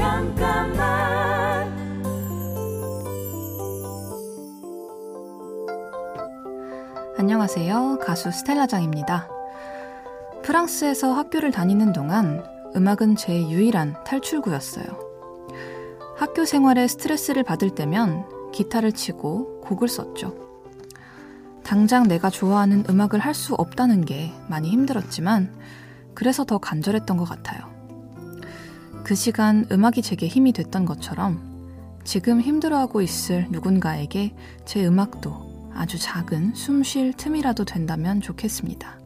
잠깐만 안녕하세요. 가수 스텔라장입니다. 프랑스에서 학교를 다니는 동안 음악은 제 유일한 탈출구였어요. 학교 생활에 스트레스를 받을 때면 기타를 치고 곡을 썼죠. 당장 내가 좋아하는 음악을 할 수 없다는 게 많이 힘들었지만 그래서 더 간절했던 것 같아요. 그 시간 음악이 제게 힘이 됐던 것처럼 지금 힘들어하고 있을 누군가에게 제 음악도 아주 작은 숨 쉴 틈이라도 된다면 좋겠습니다.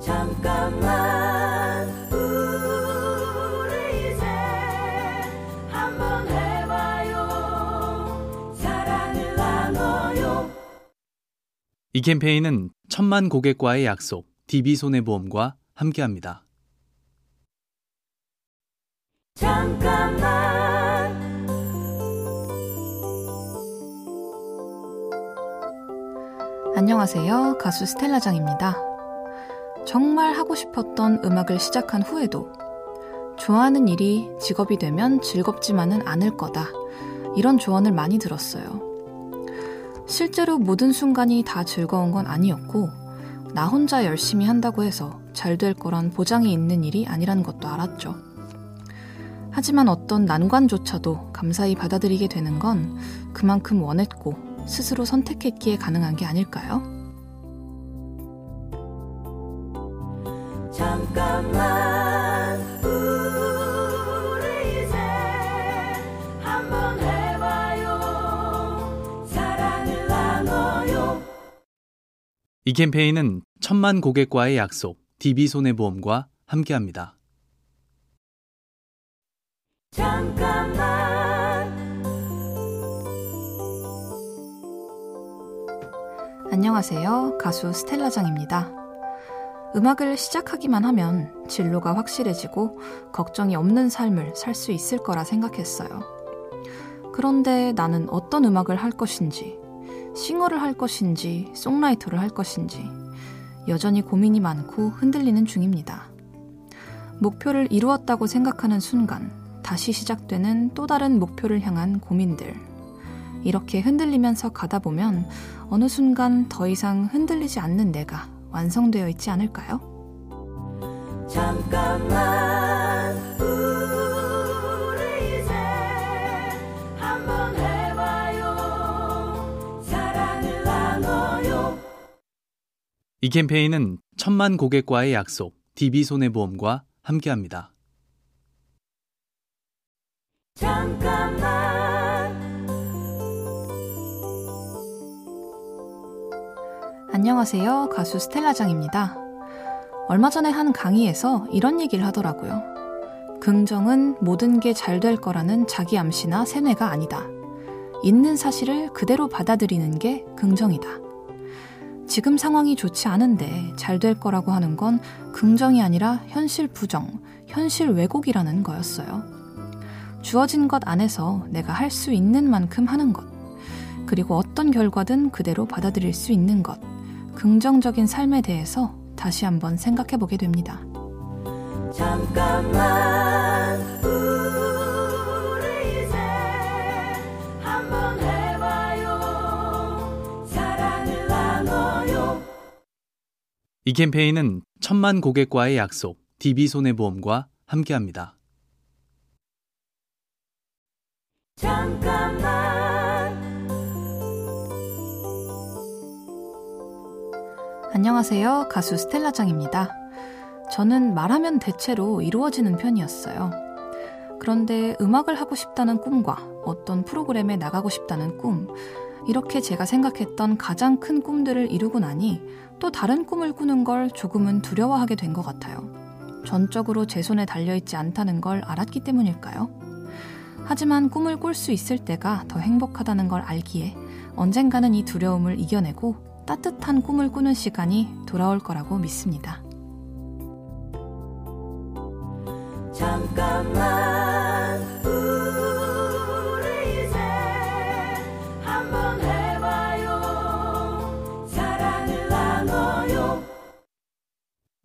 잠깐만 우리 이제 한번 해봐요 사랑을 나눠요 이 캠페인은 천만 고객과의 약속 DB손해보험과 함께합니다. 잠깐만 안녕하세요. 가수 스텔라 장입니다. 정말 하고 싶었던 음악을 시작한 후에도 좋아하는 일이 직업이 되면 즐겁지만은 않을 거다. 이런 조언을 많이 들었어요. 실제로 모든 순간이 다 즐거운 건 아니었고, 나 혼자 열심히 한다고 해서 잘 될 거란 보장이 있는 일이 아니라는 것도 알았죠. 하지만 어떤 난관조차도 감사히 받아들이게 되는 건 그만큼 원했고 스스로 선택했기에 가능한 게 아닐까요? 잠깐만 우리 이제 한번 해봐요 사랑을 나눠요 이 캠페인은 천만 고객과의 약속 DB손해보험과 함께합니다. 잠깐만 안녕하세요. 가수 스텔라 장입니다. 음악을 시작하기만 하면 진로가 확실해지고 걱정이 없는 삶을 살 수 있을 거라 생각했어요. 그런데 나는 어떤 음악을 할 것인지, 싱어를 할 것인지, 송라이터를 할 것인지, 여전히 고민이 많고 흔들리는 중입니다. 목표를 이루었다고 생각하는 순간, 다시 시작되는 또 다른 목표를 향한 고민들. 이렇게 흔들리면서 가다 보면 어느 순간 더 이상 흔들리지 않는 내가 완성되어 있지 않을까요? 잠깐만 우리 이제 한번 해봐요 사랑을 나눠요 이 캠페인은 천만 고객과의 약속 DB손해보험과 함께합니다. 잠깐만 안녕하세요. 가수 스텔라장입니다. 얼마 전에 한 강의에서 이런 얘기를 하더라고요. 긍정은 모든 게 잘 될 거라는 자기 암시나 세뇌가 아니다. 있는 사실을 그대로 받아들이는 게 긍정이다. 지금 상황이 좋지 않은데 잘 될 거라고 하는 건 긍정이 아니라 현실 부정, 현실 왜곡이라는 거였어요. 주어진 것 안에서 내가 할 수 있는 만큼 하는 것. 그리고 어떤 결과든 그대로 받아들일 수 있는 것. 긍정적인 삶에 대해서 다시 한번 생각해 보게 됩니다. 잠깐만 우리 이제 한번 해봐요 사랑을 나눠요 이 캠페인은 천만 고객과의 약속 DB손해보험과 함께합니다. 잠깐만 안녕하세요. 가수 스텔라 장입니다. 저는 말하면 대체로 이루어지는 편이었어요. 그런데 음악을 하고 싶다는 꿈과 어떤 프로그램에 나가고 싶다는 꿈, 이렇게 제가 생각했던 가장 큰 꿈들을 이루고 나니 또 다른 꿈을 꾸는 걸 조금은 두려워하게 된 것 같아요. 전적으로 제 손에 달려있지 않다는 걸 알았기 때문일까요? 하지만 꿈을 꿀 수 있을 때가 더 행복하다는 걸 알기에 언젠가는 이 두려움을 이겨내고 따뜻한 꿈을 꾸는 시간이 돌아올 거라고 믿습니다. 잠깐만 우리 이제 한번 해봐요 사랑을 나눠요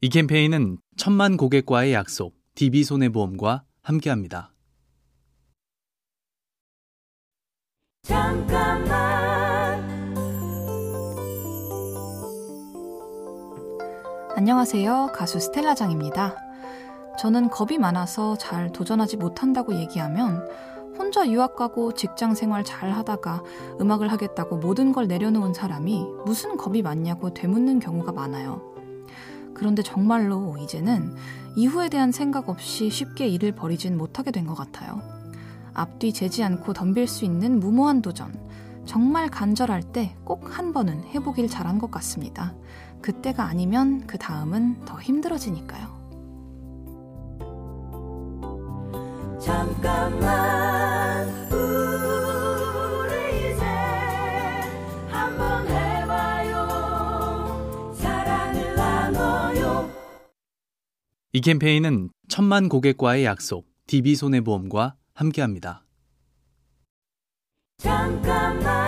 이 캠페인은 천만 고객과의 약속 DB손해보험과 함께합니다. 안녕하세요. 가수 스텔라 장입니다. 저는 겁이 많아서 잘 도전하지 못한다고 얘기하면 혼자 유학 가고 직장 생활 잘 하다가 음악을 하겠다고 모든 걸 내려놓은 사람이 무슨 겁이 많냐고 되묻는 경우가 많아요. 그런데 정말로 이제는 이후에 대한 생각 없이 쉽게 일을 버리진 못하게 된 것 같아요. 앞뒤 재지 않고 덤빌 수 있는 무모한 도전. 정말 간절할 때 꼭 한 번은 해보길 잘한 것 같습니다. 그때가 아니면 그 다음은 더 힘들어지니까요. 잠깐만 우리 이제 한번 해봐요 사랑을 나눠요 이 캠페인은 천만 고객과의 약속 DB손해보험과 함께합니다. 잠깐만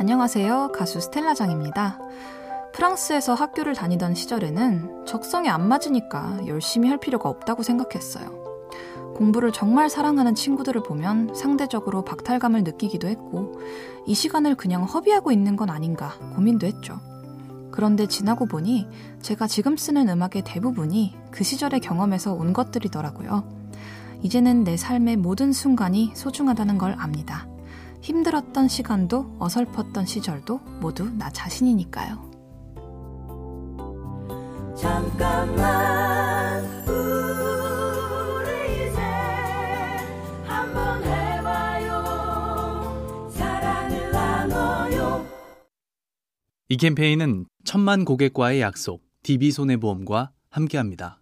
안녕하세요. 가수 스텔라 장입니다. 프랑스에서 학교를 다니던 시절에는 적성에 안 맞으니까 열심히 할 필요가 없다고 생각했어요. 공부를 정말 사랑하는 친구들을 보면 상대적으로 박탈감을 느끼기도 했고, 이 시간을 그냥 허비하고 있는 건 아닌가 고민도 했죠. 그런데 지나고 보니 제가 지금 쓰는 음악의 대부분이 그 시절의 경험에서 온 것들이더라고요. 이제는 내 삶의 모든 순간이 소중하다는 걸 압니다. 힘들었던 시간도 어설펐던 시절도 모두 나 자신이니까요. 잠깐만 우리 이제 한번 해봐요 사랑을 나눠요 이 캠페인은 천만 고객과의 약속 DB손해보험과 함께합니다.